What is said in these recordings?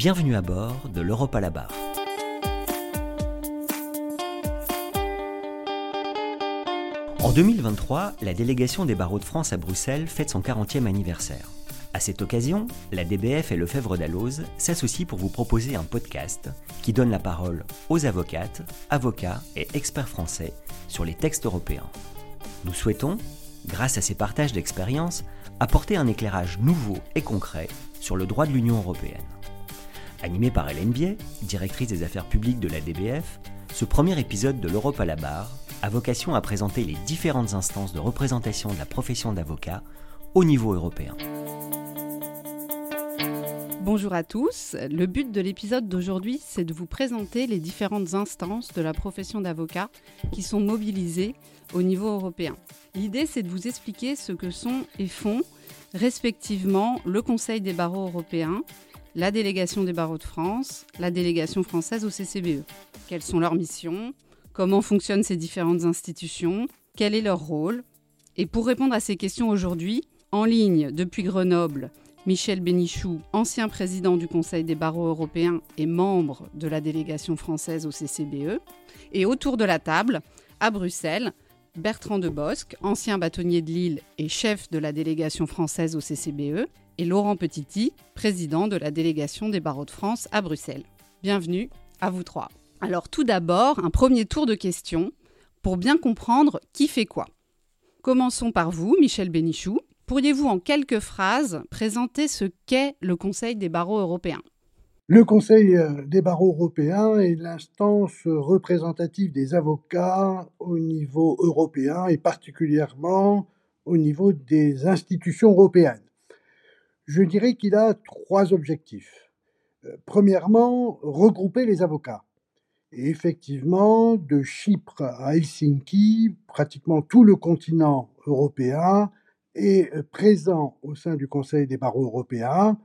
Bienvenue à bord de l'Europe à la barre. En 2023, la délégation des barreaux de France à Bruxelles fête son 40e anniversaire. À cette occasion, la DBF et le Fèvre d'Alloz s'associent pour vous proposer un podcast qui donne la parole aux avocates, avocats et experts français sur les textes européens. Nous souhaitons, grâce à ces partages d'expériences, apporter un éclairage nouveau et concret sur le droit de l'Union européenne. Animé par Hélène Biet, directrice des affaires publiques de la DBF, ce premier épisode de l'Europe à la barre a vocation à présenter les différentes instances de représentation de la profession d'avocat au niveau européen. Bonjour à tous. Le but de l'épisode d'aujourd'hui, c'est de vous présenter les différentes instances de la profession d'avocat qui sont mobilisées au niveau européen. L'idée, c'est de vous expliquer ce que sont et font respectivement le Conseil des barreaux européens, la délégation des barreaux de France, la délégation française au CCBE. Quelles sont leurs missions? Comment fonctionnent ces différentes institutions? Quel est leur rôle? Et pour répondre à ces questions aujourd'hui, en ligne depuis Grenoble, Michel Bénichou, ancien président du Conseil des barreaux européens et membre de la délégation française au CCBE. Et autour de la table, à Bruxelles, Bertrand de Bosque, ancien bâtonnier de Lille et chef de la délégation française au CCBE, et Laurent Petiti, président de la délégation des barreaux de France à Bruxelles. Bienvenue à vous trois. Alors tout d'abord, un premier tour de questions pour bien comprendre qui fait quoi. Commençons par vous, Michel Bénichou. Pourriez-vous en quelques phrases présenter ce qu'est le Conseil des barreaux européens? Le Conseil euh, des barreaux européens est l'instance représentative des avocats au niveau européen et particulièrement au niveau des institutions européennes. Je dirais qu'il a trois objectifs. Euh, premièrement, regrouper les avocats. Et effectivement, de Chypre à Helsinki, pratiquement tout le continent européen est euh, présent au sein du Conseil des barreaux européens.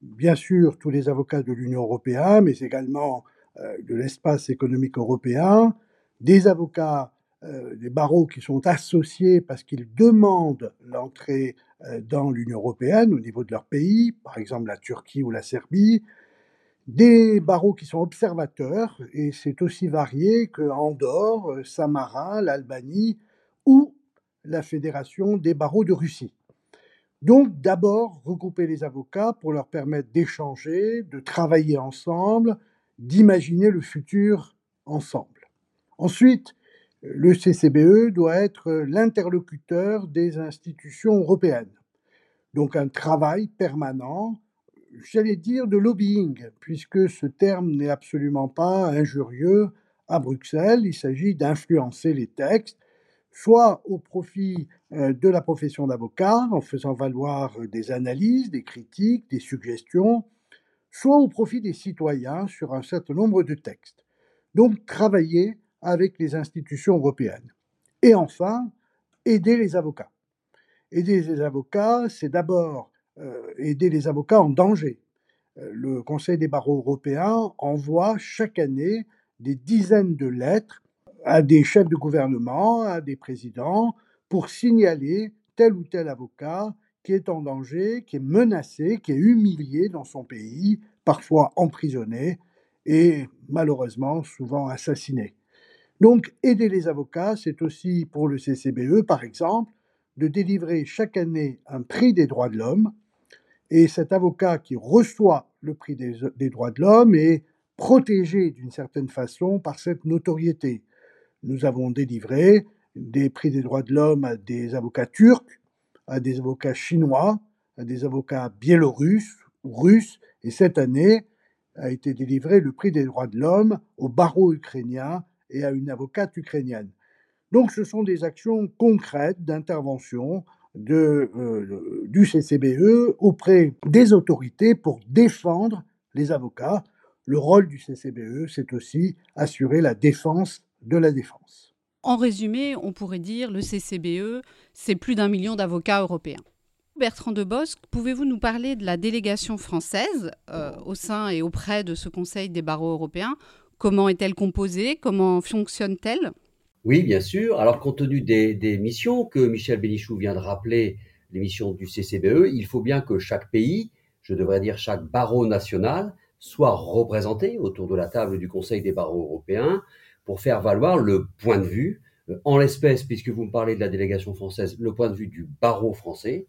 Bien sûr, tous les avocats de l'Union européenne, mais également euh, de l'espace économique européen, des avocats des barreaux qui sont associés parce qu'ils demandent l'entrée dans l'Union européenne au niveau de leur pays, par exemple la Turquie ou la Serbie, des barreaux qui sont observateurs, et c'est aussi varié que Andorre, euh, Samarin, l'Albanie ou la Fédération des barreaux de Russie. Donc d'abord regrouper les avocats pour leur permettre d'échanger, de travailler ensemble, d'imaginer le futur ensemble. Ensuite, le CCBE doit être l'interlocuteur des institutions européennes. Donc un travail permanent j'allais dire, de lobbying, puisque ce terme n'est absolument pas injurieux à Bruxelles. Il s'agit d'influencer les textes, soit au profit euh, de la profession d'avocat, en faisant valoir des analyses, des critiques, des suggestions, soit au profit des citoyens sur un certain nombre de textes. Donc travailler avec les institutions européennes. Et enfin, aider les avocats. Aider les avocats, c'est d'abord euh, aider les avocats en danger. Euh, le Conseil des barreaux européens envoie chaque année des dizaines de lettres à des chefs de gouvernement, à des présidents, pour signaler tel ou tel avocat qui est en danger, qui est menacé, qui est humilié dans son pays, parfois emprisonné et malheureusement souvent assassiné. Donc aider les avocats, c'est aussi pour le CCBE, par exemple, de délivrer chaque année un prix des droits de l'homme et cet avocat qui reçoit le prix des, droits de l'homme est protégé d'une certaine façon par cette notoriété. Nous avons délivré des prix des droits de l'homme à des avocats turcs, à des avocats chinois, à des avocats biélorusses ou russes, et cette année a été délivré le prix des droits de l'homme au barreau ukrainien et à une avocate ukrainienne. Donc ce sont des actions concrètes d'intervention euh, du CCBE auprès des autorités pour défendre les avocats. Le rôle du CCBE, c'est aussi assurer la défense de la défense. En résumé, on pourrait dire le CCBE, c'est plus d'un million d'avocats européens. Bertrand de Bosque, pouvez-vous nous parler de la délégation française euh, au sein et auprès de ce Conseil des barreaux européens? Comment est-elle composée? Comment fonctionne-t-elle? Oui, bien sûr. Alors, compte tenu des, missions que Michel Bénichou vient de rappeler, les missions du CCBE, il faut bien que chaque pays, je devrais dire chaque barreau national, soient représentés autour de la table du Conseil des barreaux européens pour faire valoir le point de vue, euh, en l'espèce, puisque vous me parlez de la délégation française, le point de vue du barreau français.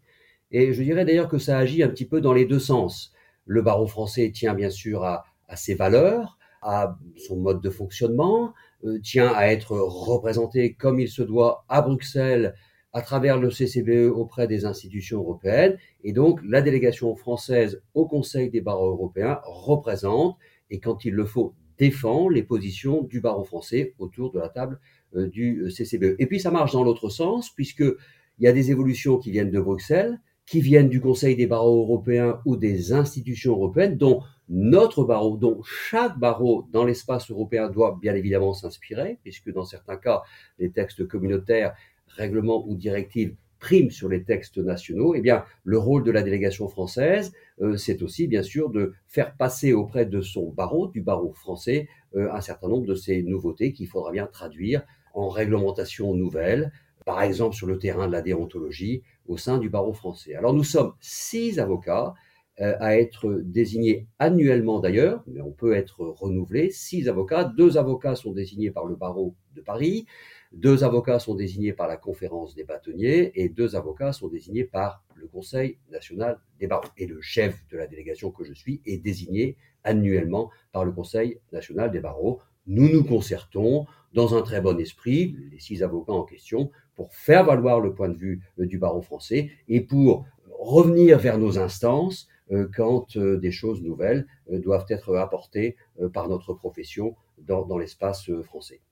Et je dirais d'ailleurs que ça agit un petit peu dans les deux sens. Le barreau français tient bien sûr à, ses valeurs, à son mode de fonctionnement, euh, tient à être représenté comme il se doit à Bruxelles à travers le CCBE auprès des institutions européennes. Et donc, la délégation française au Conseil des barreaux européens représente, et quand il le faut, défend les positions du barreau français autour de la table euh, du euh, CCBE. Et puis, ça marche dans l'autre sens, puisqu'il y a des évolutions qui viennent de Bruxelles, qui viennent du Conseil des barreaux européens ou des institutions européennes, dont notre barreau, dont chaque barreau dans l'espace européen doit bien évidemment s'inspirer, puisque dans certains cas, les textes communautaires règlements ou directives priment sur les textes nationaux, eh bien, le rôle de la délégation française, euh, c'est aussi, bien sûr, de faire passer auprès de son barreau, du barreau français, euh, un certain nombre de ces nouveautés qu'il faudra bien traduire en réglementation nouvelle, par exemple sur le terrain de la déontologie au sein du barreau français. Alors, nous sommes six avocats euh, à être désignés annuellement d'ailleurs, mais on peut être renouvelé. Six avocats, deux avocats sont désignés par le barreau de Paris, deux avocats sont désignés par la conférence des bâtonniers et deux avocats sont désignés par le Conseil national des barreaux. Et le chef de la délégation que je suis est désigné annuellement par le Conseil national des barreaux. Nous nous concertons dans un très bon esprit, les six avocats en question, pour faire valoir le point de vue euh, du barreau français et pour revenir vers nos instances euh, quand euh, des choses nouvelles doivent être apportées par notre profession dans l'espace français.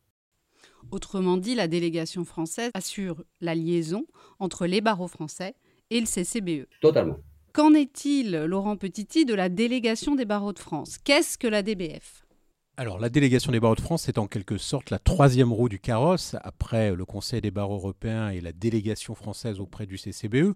Autrement dit, la délégation française assure la liaison entre les barreaux français et le CCBE. Totalement. Qu'en est-il, Laurent Petiti, de la délégation des barreaux de France? Qu'est-ce que la DBF alors, la délégation des barreaux de France est en quelque sorte la troisième roue du carrosse, après le Conseil des barreaux européens et la délégation française auprès du CCBE.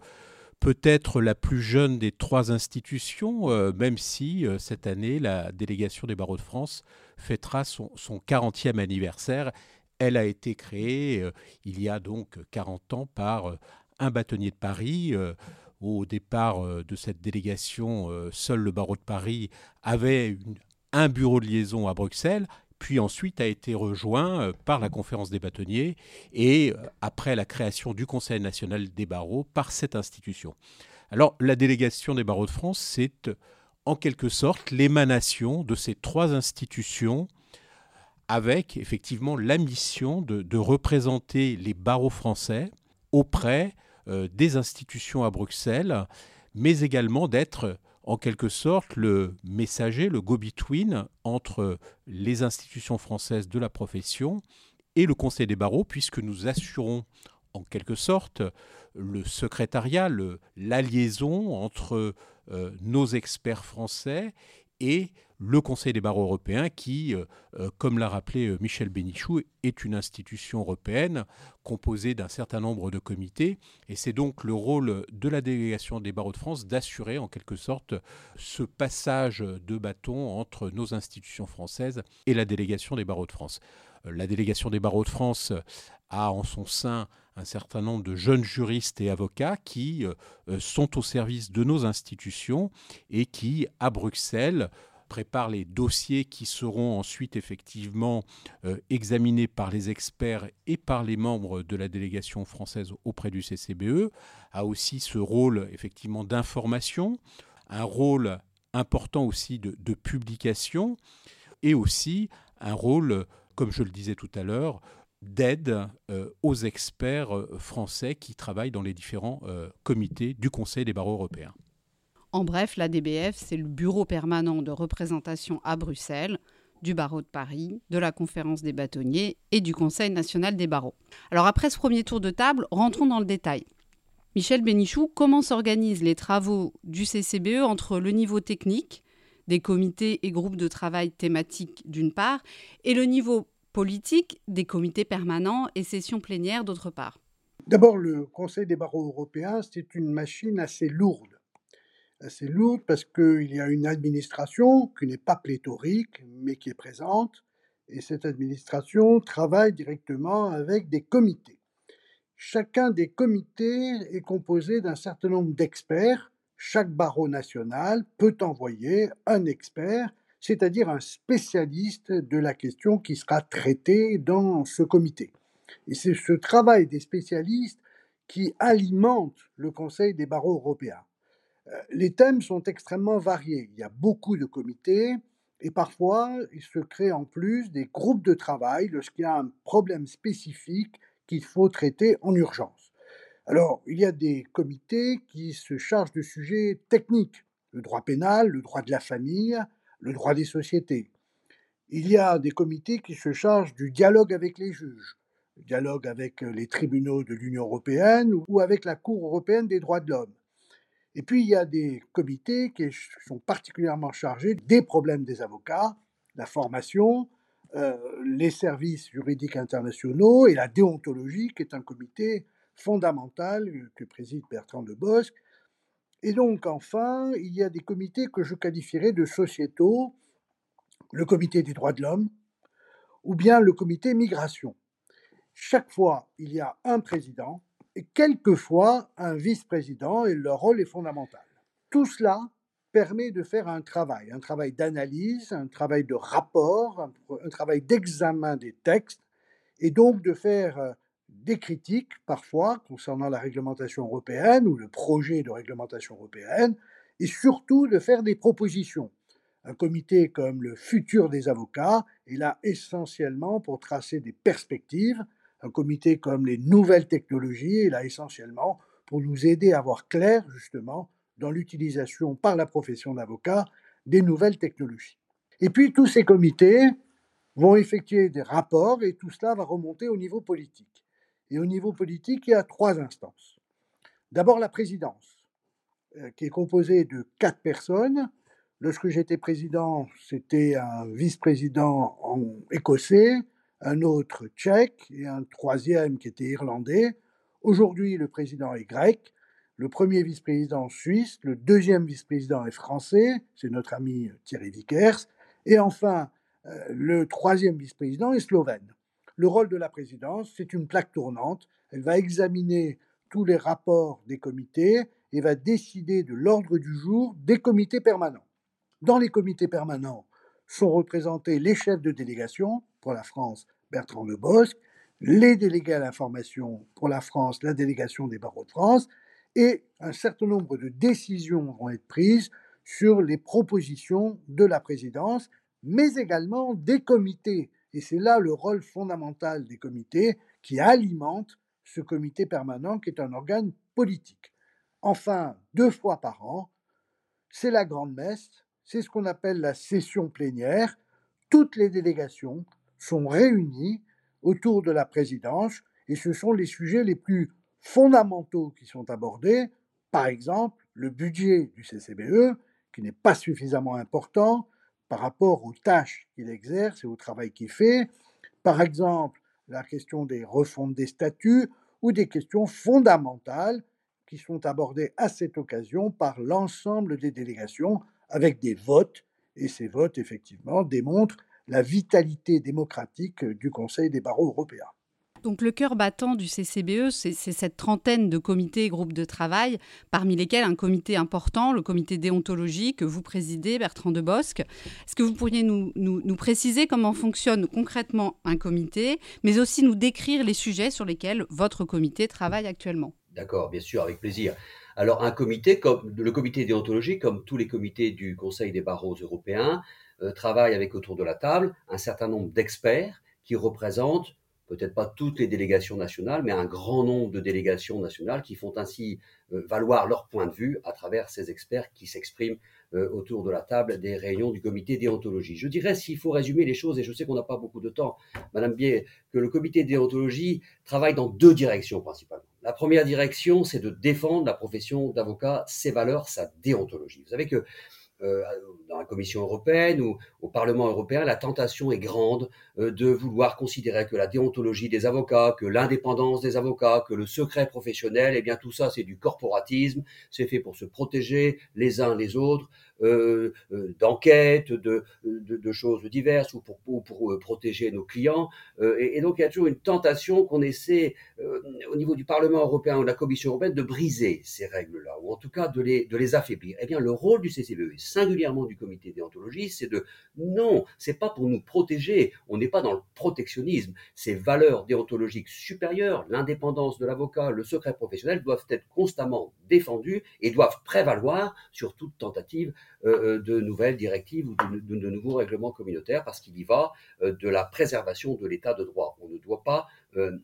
Peut-être la plus jeune des trois institutions, euh, même si euh, cette année, la délégation des barreaux de France fêtera son, son 40e anniversaire elle a été créée euh, il y a donc 40 ans par un bâtonnier de Paris. Au départ de cette délégation, seul le barreau de Paris avait un bureau de liaison à Bruxelles, puis ensuite a été rejoint par la conférence des bâtonniers et après la création du Conseil national des barreaux par cette institution. Alors la délégation des barreaux de France, c'est en quelque sorte l'émanation de ces trois institutions avec effectivement la mission de, représenter les barreaux français auprès euh, des institutions à Bruxelles, mais également d'être en quelque sorte le messager, le go-between entre les institutions françaises de la profession et le Conseil des barreaux, puisque nous assurons en quelque sorte le secrétariat, la liaison entre euh, nos experts français et le Conseil des barreaux européens qui, euh, euh, comme l'a rappelé euh, Michel Bénichou, est une institution européenne composée d'un certain nombre de comités. Et c'est donc le rôle de la délégation des barreaux de France d'assurer en quelque sorte ce passage de bâton entre nos institutions françaises et la délégation des barreaux de France. La délégation des barreaux de France a en son sein un certain nombre de jeunes juristes et avocats qui sont au service de nos institutions et qui, à Bruxelles, prépare les dossiers qui seront ensuite effectivement euh, examinés par les experts et par les membres de la délégation française auprès du CCBE, a aussi ce rôle effectivement d'information, un rôle important aussi de, publication et aussi un rôle, comme je le disais tout à l'heure, d'aide euh, aux experts euh, français qui travaillent dans les différents comités du Conseil des barreaux européens. En bref, la DBF, c'est le bureau permanent de représentation à Bruxelles du barreau de Paris, de la conférence des bâtonniers et du Conseil national des barreaux. Alors après ce premier tour de table, rentrons dans le détail. Michel Bénichou, comment s'organisent les travaux du CCBE entre le niveau technique, des comités et groupes de travail thématiques d'une part, et le niveau politique, des comités permanents et sessions plénières d'autre part D'abord, le Conseil des barreaux européens, c'est une machine assez lourde assez lourde parce qu'il y a une administration qui n'est pas pléthorique, mais qui est présente, et cette administration travaille directement avec des comités. Chacun des comités est composé d'un certain nombre d'experts. Chaque barreau national peut envoyer un expert c'est-à-dire un spécialiste de la question qui sera traitée dans ce comité. Et c'est ce travail des spécialistes qui alimente le Conseil des barreaux européens. Euh, les thèmes sont extrêmement variés. Il y a beaucoup de comités et parfois il se crée en plus des groupes de travail lorsqu'il y a un problème spécifique qu'il faut traiter en urgence. Alors, il y a des comités qui se chargent de sujets techniques, le droit pénal, le droit de la famille, le droit des sociétés. Il y a des comités qui se chargent du dialogue avec les juges, le dialogue avec les tribunaux de l'Union européenne ou avec la Cour européenne des droits de l'homme. Et puis, il y a des comités qui sont particulièrement chargés des problèmes des avocats, la formation, euh, les services juridiques internationaux et la déontologie, qui est un comité fondamental que préside Bertrand de Bosque. Et donc, enfin, il y a des comités que je qualifierais de sociétaux, le comité des droits de l'homme ou bien le comité migration. Chaque fois, il y a un président et quelquefois un vice-président, et leur rôle est fondamental. Tout cela permet de faire un travail, un travail d'analyse, un travail de rapport, un, travail d'examen des textes, et donc de faire euh, des critiques parfois concernant la réglementation européenne ou le projet de réglementation européenne, et surtout de faire des propositions. Un comité comme le futur des avocats est là essentiellement pour tracer des perspectives un comité comme les nouvelles technologies est là essentiellement pour nous aider à voir clair justement dans l'utilisation par la profession d'avocat des nouvelles technologies. Et puis tous ces comités vont effectuer des rapports et tout cela va remonter au niveau politique. Et au niveau politique, il y a trois instances. D'abord la présidence, euh, qui est composée de quatre personnes. Lorsque j'étais président, c'était un vice-président écossais, un autre tchèque et un troisième qui était irlandais. Aujourd'hui, le président est grec, le premier vice-président suisse, le deuxième vice-président est français, c'est notre ami Thierry Vickers, et enfin, euh, le troisième vice-président est slovène. Le rôle de la présidence, c'est une plaque tournante. Elle va examiner tous les rapports des comités et va décider de l'ordre du jour des comités permanents. Dans les comités permanents, sont représentés les chefs de délégation, pour la France, Bertrand de Bosque, les délégués à l'information pour la France, la délégation des barreaux de France, et un certain nombre de décisions vont être prises sur les propositions de la présidence, mais également des comités. Et c'est là le rôle fondamental des comités qui alimentent ce comité permanent qui est un organe politique. Enfin, deux fois par an, c'est la grande messe c'est ce qu'on appelle la session plénière. Toutes les délégations sont réunies autour de la présidence et ce sont les sujets les plus fondamentaux qui sont abordés. Par exemple, le budget du CCBE, qui n'est pas suffisamment important par rapport aux tâches qu'il exerce et au travail qu'il fait. Par exemple, la question des refontes des statuts ou des questions fondamentales qui sont abordées à cette occasion par l'ensemble des délégations avec des votes, et ces votes, effectivement, démontrent la vitalité démocratique du Conseil des barreaux européens. Donc le cœur battant du CCBE, c'est cette trentaine de comités et groupes de travail, parmi lesquels un comité important, le comité déontologie que vous présidez, Bertrand de Bosque. Est-ce que vous pourriez nous, préciser comment fonctionne concrètement un comité, mais aussi nous décrire les sujets sur lesquels votre comité travaille actuellement? D'accord, bien sûr, avec plaisir. Alors un comité, le comité déontologique, comme tous les comités du Conseil des barreaux européens, euh, travaille avec autour de la table un certain nombre d'experts qui représentent peut-être pas toutes les délégations nationales, mais un grand nombre de délégations nationales qui font ainsi euh, valoir leur point de vue à travers ces experts qui s'expriment euh, autour de la table des réunions du comité déontologie. Je dirais, s'il faut résumer les choses, et je sais qu'on n'a pas beaucoup de temps, Madame Bier, que le comité déontologie travaille dans deux directions principalement. La première direction, c'est de défendre la profession d'avocat, ses valeurs, sa déontologie. Vous savez que euh, dans la Commission européenne ou au Parlement européen, la tentation est grande euh, de vouloir considérer que la déontologie des avocats, que l'indépendance des avocats, que le secret professionnel, eh bien tout ça c'est du corporatisme, c'est fait pour se protéger les uns les autres, euh, euh, d'enquête, de, choses diverses ou pour, pour, protéger nos clients. Et, donc il y a toujours une tentation qu'on essaie au niveau du Parlement européen ou de la Commission européenne de briser ces règles-là, ou en tout cas de les, affaiblir. Eh bien, le rôle du CCBE, et singulièrement du comité déontologie, c'est de non, c'est pas pour nous protéger. On n'est pas dans le protectionnisme. Ces valeurs déontologiques supérieures, l'indépendance de l'avocat, le secret professionnel doivent être constamment défendus et doivent prévaloir sur toute tentative euh, euh, de nouvelles directives ou de, nouveaux règlements communautaires parce qu'il y va euh, de la préservation de l'état de droit. On ne doit pas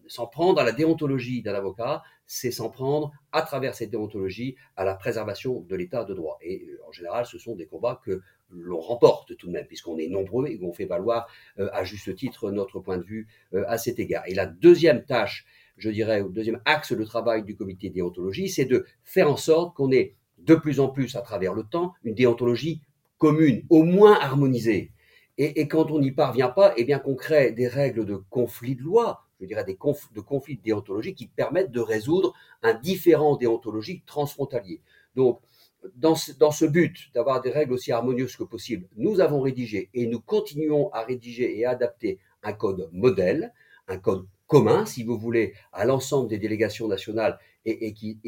s'en prendre à la déontologie d'un avocat, c'est s'en prendre à travers cette déontologie à la préservation de l'état de droit. Et en général, ce sont des combats que l'on remporte tout de même, puisqu'on est nombreux et qu'on fait valoir à juste titre notre point de vue à cet égard. Et la deuxième tâche je dirais, au deuxième axe de travail du comité déontologie, c'est de faire en sorte qu'on ait de plus en plus à travers le temps une déontologie commune, au moins harmonisée. Et, quand on n'y parvient pas, eh bien qu'on crée des règles de conflit de loi, je dirais des de conflits qui permettent de résoudre un différent déontologique transfrontalier. Donc, dans ce, dans ce but d'avoir des règles aussi harmonieuses que possible, nous avons rédigé et nous continuons à rédiger et à adapter un code modèle, un code commun, si vous voulez, à l'ensemble des délégations nationales et, qui,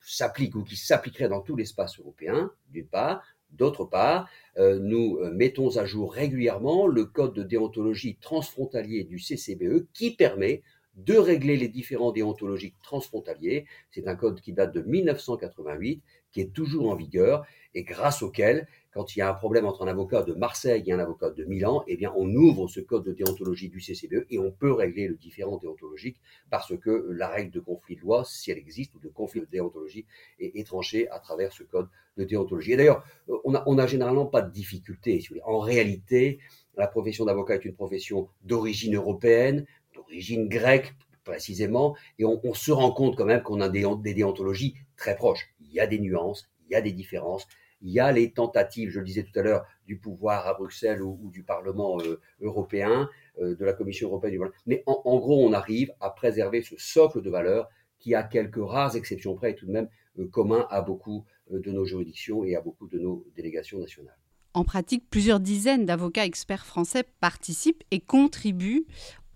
s'applique ou qui s'appliquerait dans tout l'espace européen, d'une part. D'autre part, euh, nous euh, mettons à jour régulièrement le code de déontologie transfrontalier du CCBE qui permet de régler les différents déontologiques transfrontaliers. C'est un code qui date de 1988, qui est toujours en vigueur et grâce auquel quand il y a un problème entre un avocat de Marseille et un avocat de Milan, eh bien, on ouvre ce code de déontologie du CCBE et on peut régler le différent déontologique parce que la règle de conflit de loi, si elle existe, ou de conflit de déontologie, est, tranchée à travers ce code de déontologie. Et d'ailleurs, on n'a a généralement pas de difficulté. En réalité, la profession d'avocat est une profession d'origine européenne, d'origine grecque précisément, et on, se rend compte quand même qu'on a des déontologies très proches. Il y a des nuances, il y a des différences, il y a les tentatives, je le disais tout à l'heure, du pouvoir à Bruxelles ou, du Parlement euh, européen, euh, de la Commission européenne. Mais en, gros, on arrive à préserver ce socle de valeurs qui, à quelques rares exceptions près, est tout de même euh, commun à beaucoup de nos juridictions et à beaucoup de nos délégations nationales. En pratique, plusieurs dizaines d'avocats experts français participent et contribuent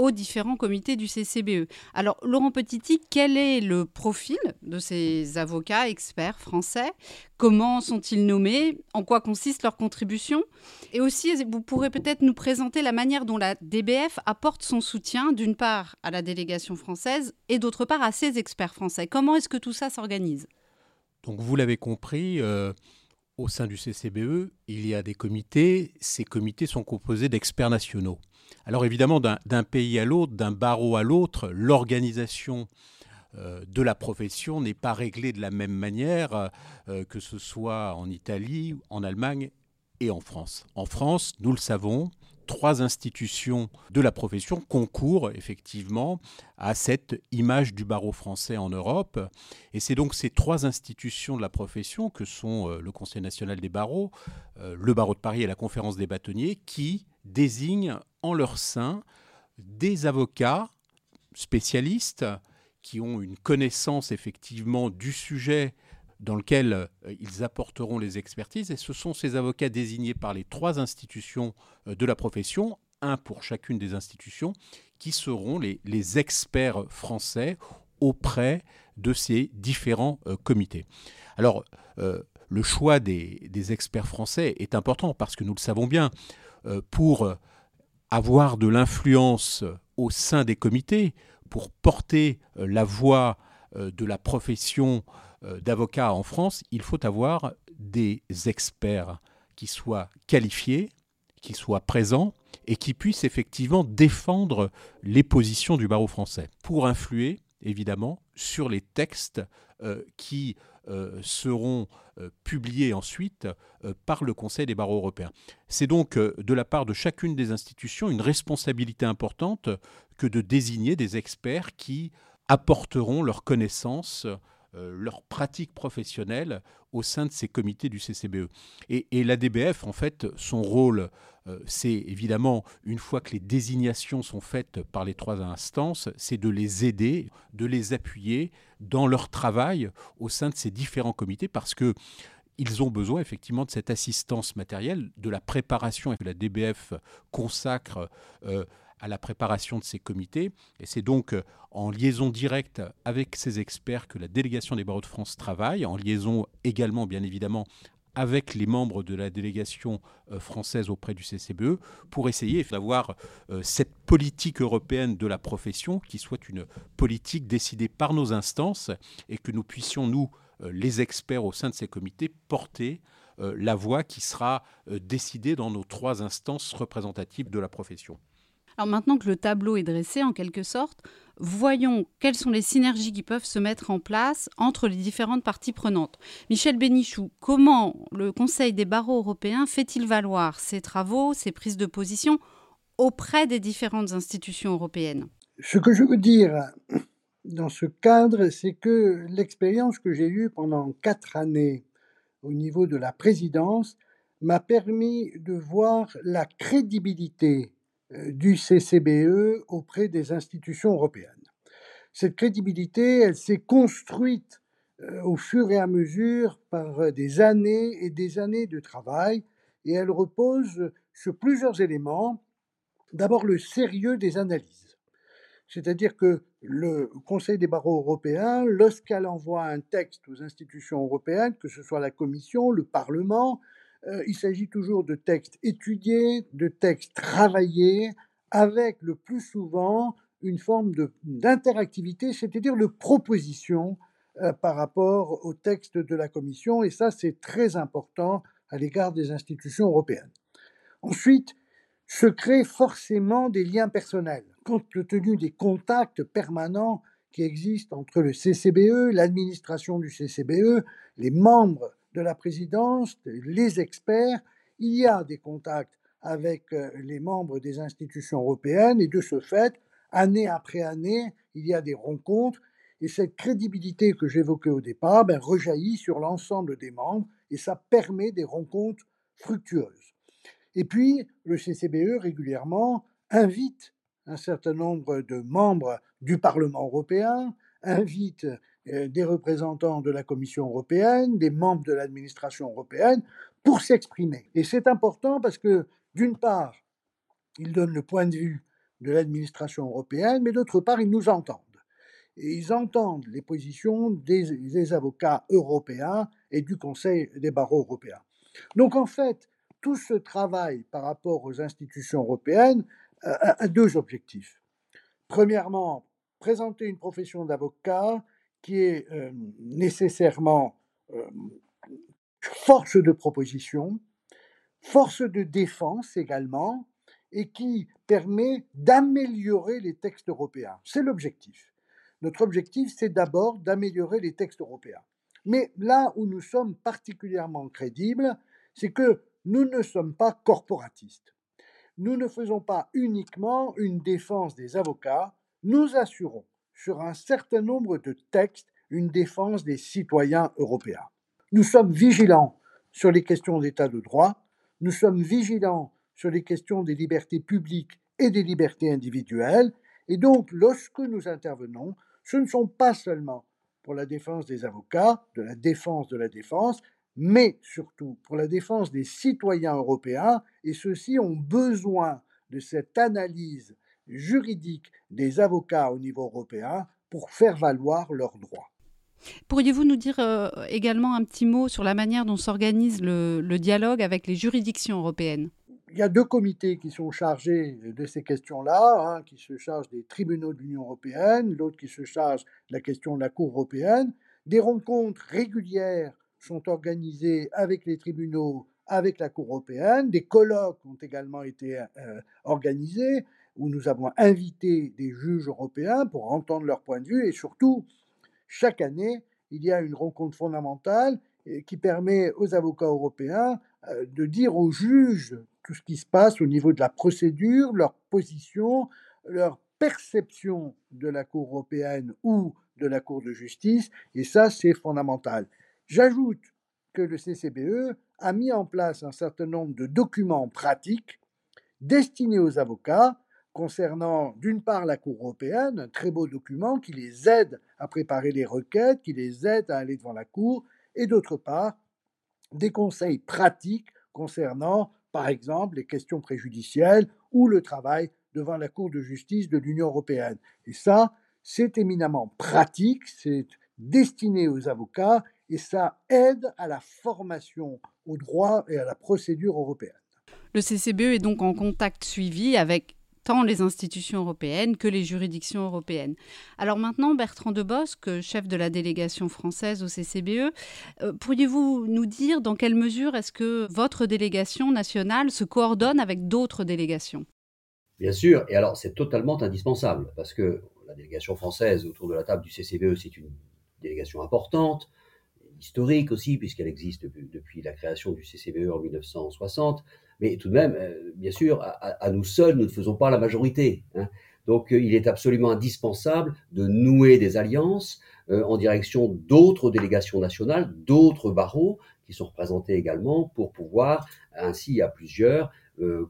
aux différents comités du CCBE. Alors, Laurent Petiti, quel est le profil de ces avocats experts français? Comment sont-ils nommés? En quoi consiste leur contribution? Et aussi, vous pourrez peut-être nous présenter la manière dont la DBF apporte son soutien, d'une part à la délégation française et d'autre part à ses experts français? Comment est-ce que tout ça s'organise? Donc, vous l'avez compris. Euh, au sein du CCBE, il y a des comités. Ces comités sont composés d'experts nationaux. Alors évidemment, d'un pays à l'autre, d'un barreau à l'autre, l'organisation euh, de la profession n'est pas réglée de la même manière, euh, que ce soit en Italie, en Allemagne et en France. En France, nous le savons, trois institutions de la profession concourent effectivement à cette image du barreau français en Europe. Et c'est donc ces trois institutions de la profession, que sont euh, le Conseil national des barreaux, le barreau de Paris et la conférence des bâtonniers, qui désignent en leur sein des avocats spécialistes qui ont une connaissance effectivement du sujet dans lequel euh, ils apporteront les expertises. Et ce sont ces avocats désignés par les trois institutions euh, de la profession, un pour chacune des institutions, qui seront les, experts français auprès de ces différents euh, comités. Alors, le choix des, experts français est important parce que nous le savons bien, pour avoir de l'influence au sein des comités pour porter la voix de la profession euh, d'avocat en France, il faut avoir des experts qui soient qualifiés, qui soient présents et qui puissent effectivement défendre les positions du barreau français pour influer évidemment sur les textes qui euh, seront euh, publiés ensuite euh, par le Conseil des barreaux européens. C'est donc de la part de chacune des institutions une responsabilité importante que de désigner des experts qui apporteront leurs connaissances, leurs pratiques professionnelles au sein de ces comités du CCBE. Et, et la DBF, en fait, son rôle euh, c'est évidemment, une fois que les désignations sont faites par les trois instances, c'est de les aider, de les appuyer dans leur travail au sein de ces différents comités, parce que ils ont besoin effectivement de cette assistance matérielle, de la préparation que la DBF consacre euh, à la préparation de ces comités. Et c'est donc euh, en liaison directe avec ces experts que la délégation des barreaux de France travaille, en liaison également bien évidemment avec les membres de la délégation euh, française auprès du CCBE pour essayer d'avoir cette politique européenne de la profession qui soit une politique décidée par nos instances et que nous puissions, nous, euh, les experts au sein de ces comités porter euh, la voix qui sera euh, décidée dans nos trois instances représentatives de la profession. Alors maintenant que le tableau est dressé en quelque sorte, voyons quelles sont les synergies qui peuvent se mettre en place entre les différentes parties prenantes. Michel Bénichou, comment le Conseil des barreaux européens fait-il valoir ses travaux, ses prises de position auprès des différentes institutions européennes? Ce que je veux dire dans ce cadre, c'est que l'expérience que j'ai eue pendant quatre années au niveau de la présidence m'a permis de voir la crédibilité du CCBE auprès des institutions européennes. Cette crédibilité, elle s'est construite euh, au fur et à mesure par des années et des années de travail et elle repose sur plusieurs éléments. D'abord le sérieux des analyses. C'est-à-dire que le Conseil des barreaux européens, lorsqu'elle envoie un texte aux institutions européennes, que ce soit la Commission, le Parlement, euh, il s'agit toujours de textes étudiés, de textes travaillés, avec le plus souvent une forme d'interactivité, c'est-à-dire de proposition euh, par rapport au texte de la Commission, et ça c'est très important à l'égard des institutions européennes. Ensuite, se créent forcément des liens personnels compte tenu des contacts permanents qui existent entre le CCBE, l'administration du CCBE, les membres de la présidence, les experts, il y a des contacts avec euh, les membres des institutions européennes et de ce fait, année après année, il y a des rencontres et cette crédibilité que j'évoquais au départ ben, rejaillit sur l'ensemble des membres et ça permet des rencontres fructueuses. Et puis, le CCBE régulièrement invite un certain nombre de membres du Parlement européen, invite des représentants de la Commission européenne, des membres de l'administration européenne, pour s'exprimer. Et c'est important parce que, d'une part, ils donnent le point de vue de l'administration européenne, mais d'autre part, ils nous entendent. Et ils entendent les positions des, des, avocats européens et du Conseil des barreaux européens. Donc en fait, tout ce travail par rapport aux institutions européennes a deux objectifs. Premièrement, présenter une profession d'avocat qui est nécessairement force de proposition, force de défense également, et qui permet d'améliorer les textes européens. C'est l'objectif. Notre objectif, c'est d'abord d'améliorer les textes européens. Mais là où nous sommes particulièrement crédibles, c'est que nous ne sommes pas corporatistes nous ne faisons pas uniquement une défense des avocats, nous assurons sur un certain nombre de textes une défense des citoyens européens. Nous sommes vigilants sur les questions d'état de droit, nous sommes vigilants sur les questions des libertés publiques et des libertés individuelles, et donc lorsque nous intervenons, ce ne sont pas seulement pour la défense des avocats, de la défense de la défense, mais surtout pour la défense des citoyens européens, et ceux-ci ont besoin de cette analyse juridique des avocats au niveau européen pour faire valoir leurs droits. Pourriez-vous nous dire euh, également un petit mot sur la manière dont s'organise le, dialogue avec les juridictions européennes? Il y a deux comités qui sont chargés de ces questions-là, un qui se charge des tribunaux de l'Union européenne, l'autre qui se charge de la question de la Cour européenne. Des rencontres régulières sont organisés avec les tribunaux, avec la Cour européenne. Des colloques ont également été euh, organisés où nous avons invité des juges européens pour entendre leur point de vue et surtout, chaque année, il y a une rencontre fondamentale euh, qui permet aux avocats européens euh, de dire aux juges tout ce qui se passe au niveau de la procédure, leur position, leur perception de la Cour européenne ou de la Cour de justice, et ça c'est fondamental. J'ajoute que le CCBE a mis en place un certain nombre de documents pratiques destinés aux avocats concernant d'une part la Cour européenne, un très beau document qui les aide à préparer les requêtes, qui les aide à aller devant la Cour, et d'autre part des conseils pratiques concernant, par exemple, les questions préjudicielles ou le travail devant la Cour de justice de l'Union européenne. Et ça, c'est éminemment pratique, c'est destiné aux avocats et ça aide à la formation au droit et à la procédure européenne. Le CCBE est donc en contact suivi avec tant les institutions européennes que les juridictions européennes. Alors maintenant, Bertrand Debosc, chef de la délégation française au CCBE, euh, pourriez-vous nous dire dans quelle mesure est-ce que votre délégation nationale se coordonne avec d'autres délégations? Bien sûr, et alors c'est totalement indispensable, parce que la délégation française autour de la table du CCBE, c'est une délégation importante, historique aussi, puisqu'elle existe depuis la création du CCBE en 1960. Mais tout de même, euh, bien sûr, à, nous seuls, nous ne faisons pas la majorité. Hein. Donc, euh, il est absolument indispensable de nouer des alliances euh, en direction d'autres délégations nationales, d'autres barreaux qui sont représentés également pour pouvoir ainsi à plusieurs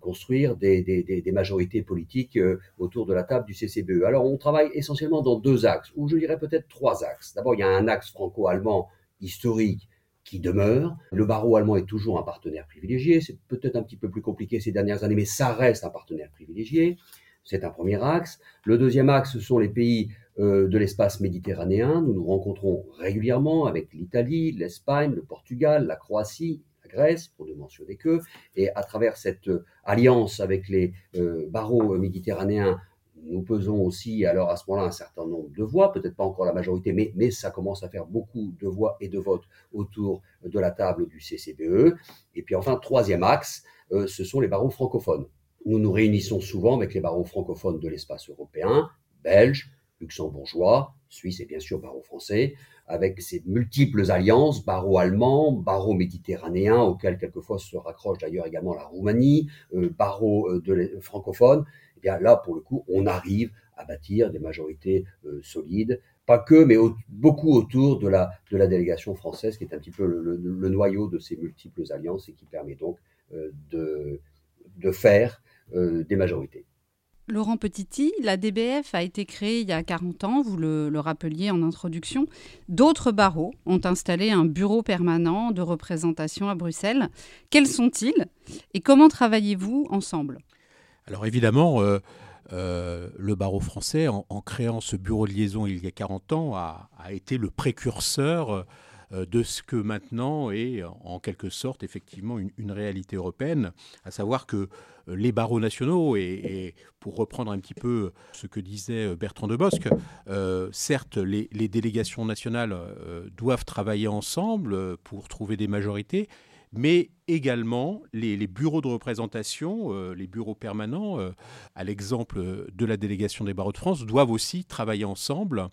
construire des, des, majorités politiques autour de la table du CCBE. Alors, on travaille essentiellement dans deux axes, ou je dirais peut-être trois axes. D'abord, il y a un axe franco-allemand historique qui demeure. Le barreau allemand est toujours un partenaire privilégié. C'est peut-être un petit peu plus compliqué ces dernières années, mais ça reste un partenaire privilégié. C'est un premier axe. Le deuxième axe, ce sont les pays euh, de l'espace méditerranéen. Nous nous rencontrons régulièrement avec l'Italie, l'Espagne, le Portugal, la Croatie, la Grèce, pour ne mentionner que. Et à travers cette euh, alliance avec les euh, barreaux méditerranéens, nous pesons aussi alors à ce moment-là un certain nombre de voix, peut-être pas encore la majorité, mais, ça commence à faire beaucoup de voix et de votes autour de la table du CCBE. Et puis enfin, troisième axe, euh, ce sont les barreaux francophones. Nous nous réunissons souvent avec les barreaux francophones de l'espace européen, belges, luxembourgeois, suisses et bien sûr barreaux français, avec ces multiples alliances, barreaux allemands, barreaux méditerranéens, auxquels quelquefois se raccroche d'ailleurs également la Roumanie, euh, barreaux euh, là, pour le coup, on arrive à bâtir des majorités euh, solides, pas que, mais beaucoup autour de la, délégation française, qui est un petit peu le, noyau de ces multiples alliances et qui permet donc euh, de, faire euh, des majorités. Laurent Petiti, la DBF a été créée il y a 40 ans, vous le rappeliez en introduction. D'autres barreaux ont installé un bureau permanent de représentation à Bruxelles. Quels sont-ils et comment travaillez-vous ensemble? Alors évidemment, euh, euh, le barreau français, en, créant ce bureau de liaison il y a 40 ans, a, été le précurseur euh, de ce que maintenant est en quelque sorte effectivement une, réalité européenne, à savoir que les barreaux nationaux, et, pour reprendre un petit peu ce que disait Bertrand de Bosque, certes les, délégations nationales doivent travailler ensemble pour trouver des majorités, mais également les, bureaux de représentation, euh, les bureaux permanents, euh, à l'exemple de la délégation des barreaux de France, doivent aussi travailler ensemble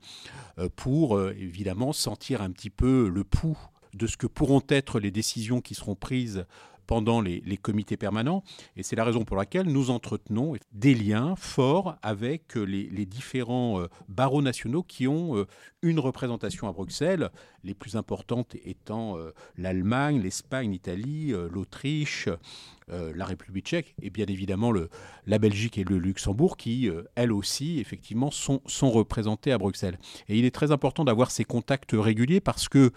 euh, pour évidemment sentir un petit peu le pouls de ce que pourront être les décisions qui seront prises pendant les, comités permanents. Et c'est la raison pour laquelle nous entretenons des liens forts avec les, différents euh, barreaux nationaux qui ont euh, une représentation à Bruxelles, les plus importantes étant euh, l'Allemagne, l'Espagne, l'Italie, l'Autriche, la République tchèque et bien évidemment la Belgique et le Luxembourg qui, elles aussi, effectivement, sont, sont représentées à Bruxelles. Et il est très important d'avoir ces contacts réguliers parce que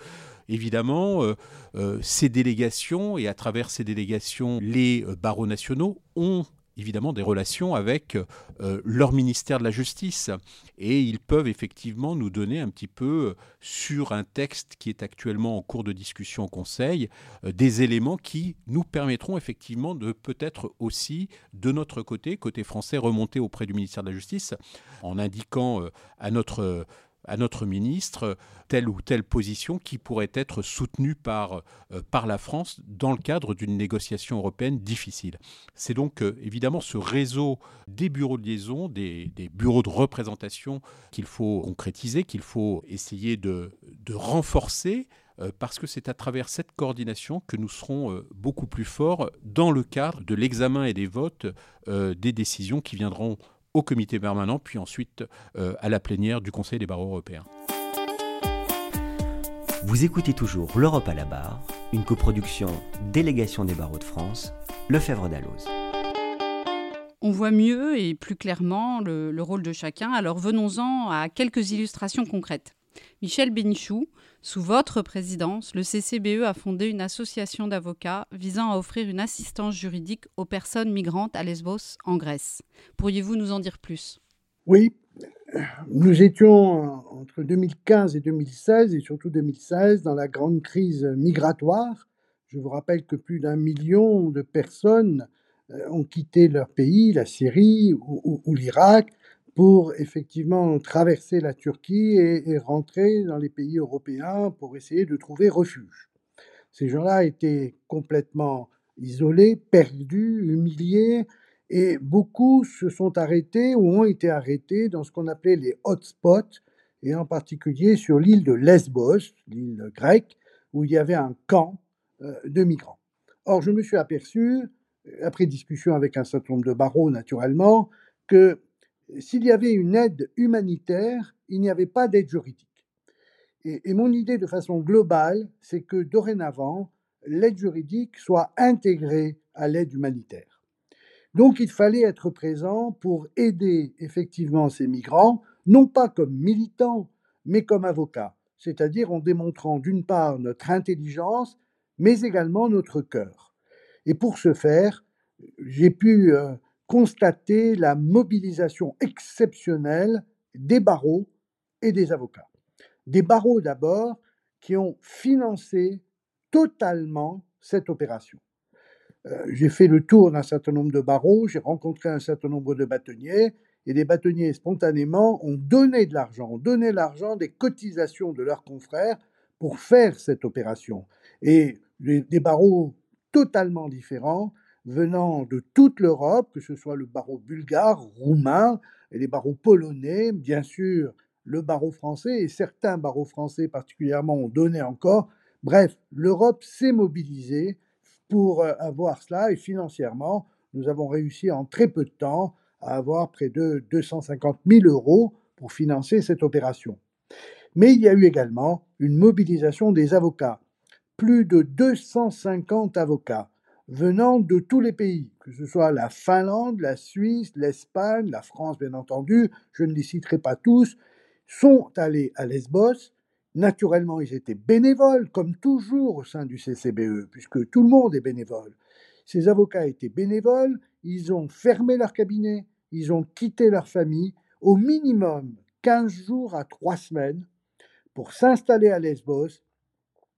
évidemment, euh, euh, ces délégations, et à travers ces délégations, les euh, barreaux nationaux ont évidemment des relations avec leur ministère de la Justice. Et ils peuvent effectivement nous donner un petit peu, sur un texte qui est actuellement en cours de discussion au Conseil, des éléments qui nous permettront effectivement de peut-être aussi, de notre côté, côté français, remonter auprès du ministère de la Justice en indiquant à notre à notre ministre telle ou telle position qui pourrait être soutenue par, euh, par la France dans le cadre d'une négociation européenne difficile. C'est donc euh, évidemment ce réseau des bureaux de liaison, des, bureaux de représentation qu'il faut concrétiser, qu'il faut essayer de, de renforcer euh, parce que c'est à travers cette coordination que nous serons beaucoup plus forts dans le cadre de l'examen et des votes des décisions qui viendront au comité permanent, puis ensuite euh, à la plénière du Conseil des barreaux européens. Vous écoutez toujours L'Europe à la barre, une coproduction Délégation des barreaux de France, Lefebvre d'Alloz. On voit mieux et plus clairement le, rôle de chacun, alors venons-en à quelques illustrations concrètes. Michel Bénichou, sous votre présidence, le CCBE a fondé une association d'avocats visant à offrir une assistance juridique aux personnes migrantes à Lesbos, en Grèce. Pourriez-vous nous en dire plus? Oui, nous étions entre 2015 et 2016, et surtout 2016, dans la grande crise migratoire. Je vous rappelle que plus d'un million de personnes euh, ont quitté leur pays, la Syrie ou l'Irak, pour effectivement traverser la Turquie et, rentrer dans les pays européens pour essayer de trouver refuge. Ces gens-là étaient complètement isolés, perdus, humiliés, et beaucoup se sont arrêtés ou ont été arrêtés dans ce qu'on appelait les hotspots, et en particulier sur l'île de Lesbos, l'île grecque, où il y avait un camp euh, de migrants. Or, je me suis aperçu, après discussion avec un certain nombre de barreaux naturellement, que s'il y avait une aide humanitaire, il n'y avait pas d'aide juridique. Et, mon idée de façon globale, c'est que dorénavant, l'aide juridique soit intégrée à l'aide humanitaire. Donc il fallait être présent pour aider effectivement ces migrants, non pas comme militants, mais comme avocats, c'est-à-dire en démontrant d'une part notre intelligence, mais également notre cœur. Et pour ce faire, j'ai pu euh, constater la mobilisation exceptionnelle des barreaux et des avocats. Des barreaux d'abord qui ont financé totalement cette opération. Euh, j'ai fait le tour d'un certain nombre de barreaux, j'ai rencontré un certain nombre de bâtonniers, et les bâtonniers spontanément ont donné de l'argent, ont donné l'argent des cotisations de leurs confrères pour faire cette opération. Et des barreaux totalement différents, venant de toute l'Europe, que ce soit le barreau bulgare, roumain, et les barreaux polonais, bien sûr le barreau français, et certains barreaux français particulièrement ont donné encore. Bref, l'Europe s'est mobilisée pour euh, avoir cela, et financièrement, nous avons réussi en très peu de temps à avoir près de 250 000 euros pour financer cette opération. Mais il y a eu également une mobilisation des avocats. Plus de 250 avocats venant de tous les pays, que ce soit la Finlande, la Suisse, l'Espagne, la France bien entendu, je ne les citerai pas tous, sont allés à Lesbos. Naturellement, ils étaient bénévoles, comme toujours au sein du CCBE, puisque tout le monde est bénévole. Ces avocats étaient bénévoles, ils ont fermé leur cabinet, ils ont quitté leur famille, au minimum 15 jours à 3 semaines, pour s'installer à Lesbos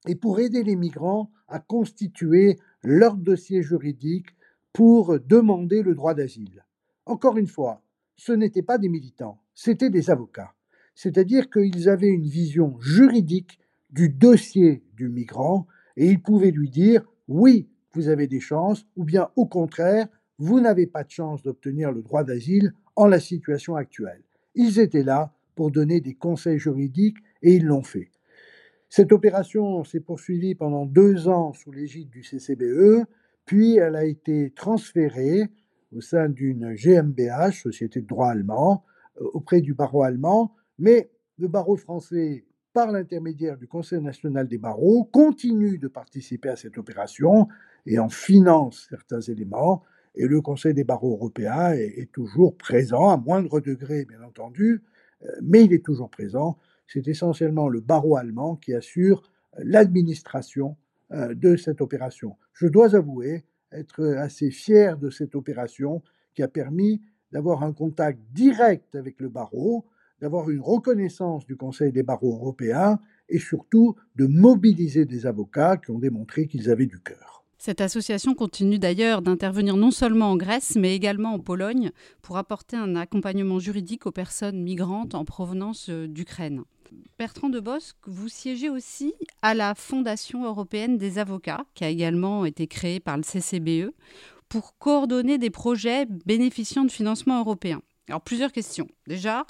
et pour aider les migrants à constituer leur dossier juridique pour demander le droit d'asile. Encore une fois, ce n'étaient pas des militants, c'étaient des avocats. C'est-à-dire qu'ils avaient une vision juridique du dossier du migrant et ils pouvaient lui dire oui, vous avez des chances, ou bien au contraire, vous n'avez pas de chance d'obtenir le droit d'asile en la situation actuelle. Ils étaient là pour donner des conseils juridiques et ils l'ont fait. Cette opération s'est poursuivie pendant deux ans sous l'égide du CCBE, puis elle a été transférée au sein d'une GmbH, Société de droit allemand, euh, auprès du barreau allemand, mais le barreau français, par l'intermédiaire du Conseil national des barreaux, continue de participer à cette opération et en finance certains éléments, et le Conseil des barreaux européens est, est toujours présent, à moindre degré bien entendu, euh, mais il est toujours présent c'est essentiellement le barreau allemand qui assure euh, l'administration euh, de cette opération. Je dois avouer être assez fier de cette opération qui a permis d'avoir un contact direct avec le barreau, d'avoir une reconnaissance du Conseil des barreaux européens et surtout de mobiliser des avocats qui ont démontré qu'ils avaient du cœur. Cette association continue d'ailleurs d'intervenir non seulement en Grèce, mais également en Pologne pour apporter un accompagnement juridique aux personnes migrantes en provenance euh, d'Ukraine. Bertrand de Bosque, vous siégez aussi à la Fondation européenne des avocats, qui a également été créée par le CCBE, pour coordonner des projets bénéficiant de financement européen. Alors plusieurs questions. Déjà,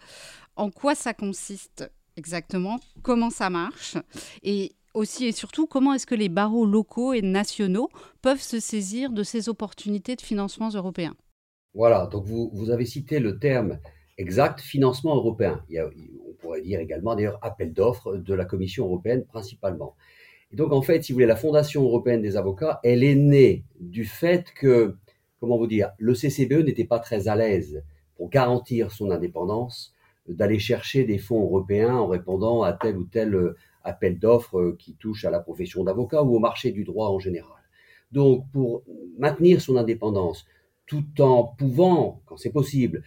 en quoi ça consiste exactement? Comment ça marche? Aussi et surtout, comment est-ce que les barreaux locaux et nationaux peuvent se saisir de ces opportunités de financement européens Voilà, donc vous, avez cité le terme exact, financement européen. On pourrait dire également d'ailleurs appel d'offres de la Commission européenne principalement. Et donc en fait, si vous voulez, la Fondation européenne des avocats, elle est née du fait que, comment vous dire, le CCBE n'était pas très à l'aise pour garantir son indépendance d'aller chercher des fonds européens en répondant à tel ou tel appel d'offres qui touche à la profession d'avocat ou au marché du droit en général. Donc, pour maintenir son indépendance, tout en pouvant, quand c'est possible,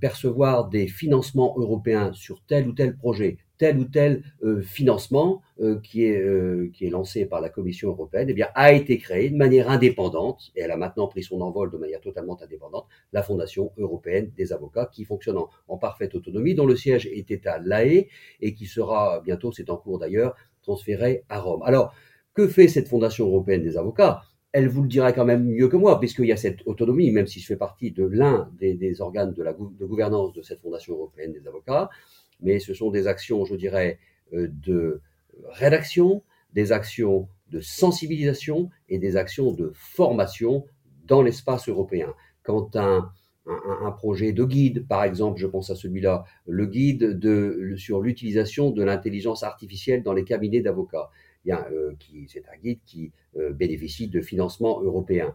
percevoir des financements européens sur tel ou tel projet, tel ou tel euh, financement euh, qui, est, euh, qui est lancé par la Commission européenne, eh bien, a été créé de manière indépendante, et elle a maintenant pris son envol de manière totalement indépendante, la Fondation européenne des avocats, qui fonctionne en, parfaite autonomie, dont le siège était à La Haye, et qui sera bientôt, c'est en cours d'ailleurs, transféré à Rome. Alors, que fait cette Fondation européenne des avocats? Elle vous le dira quand même mieux que moi, puisqu'il y a cette autonomie, même si je fais partie de l'un des, organes de, la, de gouvernance de cette Fondation européenne des avocats mais ce sont des actions, je dirais, euh, de rédaction, des actions de sensibilisation et des actions de formation dans l'espace européen. Quand un, projet de guide, par exemple, je pense à celui-là, le guide de, sur l'utilisation de l'intelligence artificielle dans les cabinets d'avocats. Euh, c'est un guide qui euh, bénéficie de financement européen.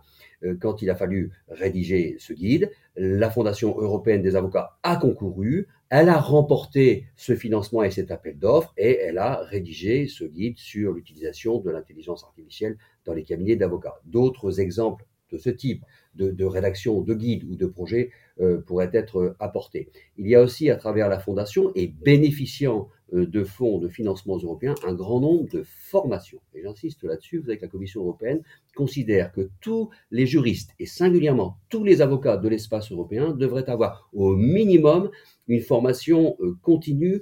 quand il a fallu rédiger ce guide, la Fondation européenne des avocats a concouru elle a remporté ce financement et cet appel d'offres et elle a rédigé ce guide sur l'utilisation de l'intelligence artificielle dans les cabinets d'avocats. D'autres exemples de ce type de, rédaction de guide ou de projet euh, pourraient être apportés. Il y a aussi à travers la Fondation et bénéficiant de fonds de financement européens un grand nombre de formations. Et j'insiste là-dessus, vous savez que la Commission européenne considère que tous les juristes et singulièrement tous les avocats de l'espace européen devraient avoir au minimum une formation euh, continue euh,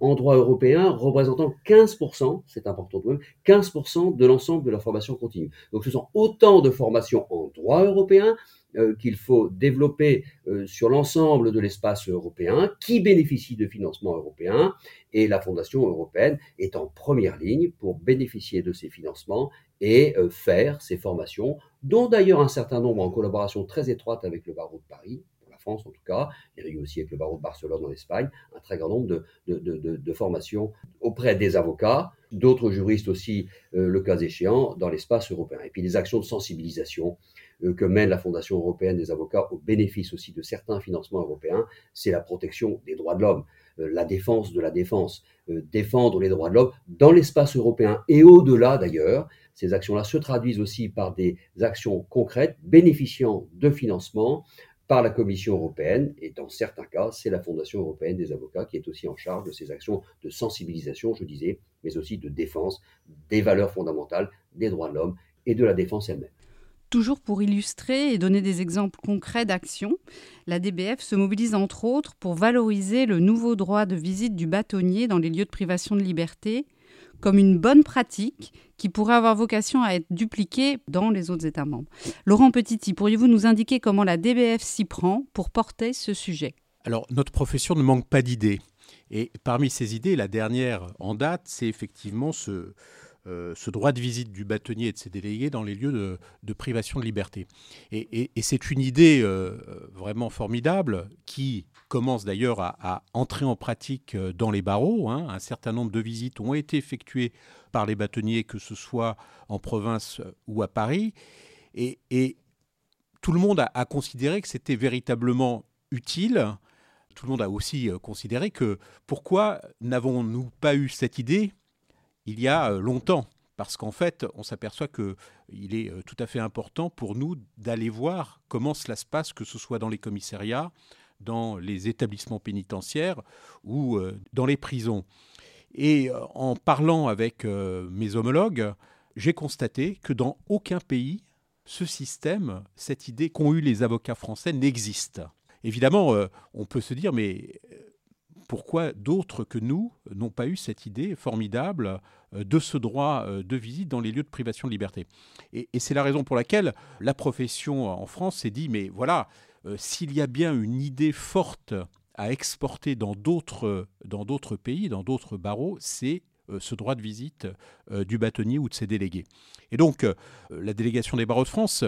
en droit européen représentant 15%, c'est important de même, 15% de l'ensemble de la formation continue. Donc ce sont autant de formations en droit européen euh, qu'il faut développer sur l'ensemble de l'espace européen qui bénéficie de financements européens et la Fondation européenne est en première ligne pour bénéficier de ces financements et faire ces formations, dont d'ailleurs un certain nombre en collaboration très étroite avec le barreau de Paris, en tout cas, il y a eu aussi avec le barreau de Barcelone en Espagne, un très grand nombre de, formations auprès des avocats, d'autres juristes aussi, euh, le cas échéant, dans l'espace européen. Et puis les actions de sensibilisation euh, que mène la Fondation européenne des avocats au bénéfice aussi de certains financements européens, c'est la protection des droits de l'homme, euh, la défense de la défense, défendre les droits de l'homme dans l'espace européen et au-delà d'ailleurs. Ces actions-là se traduisent aussi par des actions concrètes bénéficiant de financements par la Commission européenne, et dans certains cas, c'est la Fondation européenne des avocats qui est aussi en charge de ces actions de sensibilisation, je disais, mais aussi de défense des valeurs fondamentales, des droits de l'homme et de la défense elle-même. Toujours pour illustrer et donner des exemples concrets d'action, la DBF se mobilise entre autres pour valoriser le nouveau droit de visite du bâtonnier dans les lieux de privation de liberté comme une bonne pratique qui pourrait avoir vocation à être dupliquée dans les autres États membres. Laurent Petiti, pourriez-vous nous indiquer comment la DBF s'y prend pour porter ce sujet? Alors, notre profession ne manque pas d'idées. Et parmi ces idées, la dernière en date, c'est effectivement ce, euh, ce droit de visite du bâtonnier et de ses délégués dans les lieux de, privation de liberté. Et, c'est une idée euh, vraiment formidable qui commence d'ailleurs à, entrer en pratique euh, dans les barreaux. Hein. Un certain nombre de visites ont été effectuées par les bâtonniers, que ce soit en province ou à Paris. Et, tout le monde a, considéré que c'était véritablement utile. Tout le monde a aussi considéré que pourquoi n'avons-nous pas eu cette idée il y a euh, longtemps. Parce qu'en fait, on s'aperçoit qu'il est euh, tout à fait important pour nous d'aller voir comment cela se passe, que ce soit dans les commissariats, dans les établissements pénitentiaires ou euh, dans les prisons. Et en parlant avec mes homologues, j'ai constaté que dans aucun pays, ce système, cette idée qu'ont eu les avocats français n'existe. Évidemment, on peut se dire, mais pourquoi d'autres que nous n'ont pas eu cette idée formidable euh, de ce droit euh, de visite dans les lieux de privation de liberté. Et, c'est la raison pour laquelle la profession en France s'est dit, mais voilà, euh, s'il y a bien une idée forte à exporter dans d'autres, pays, dans d'autres barreaux, c'est ce droit de visite du bâtonnier ou de ses délégués. Et donc, la délégation des barreaux de France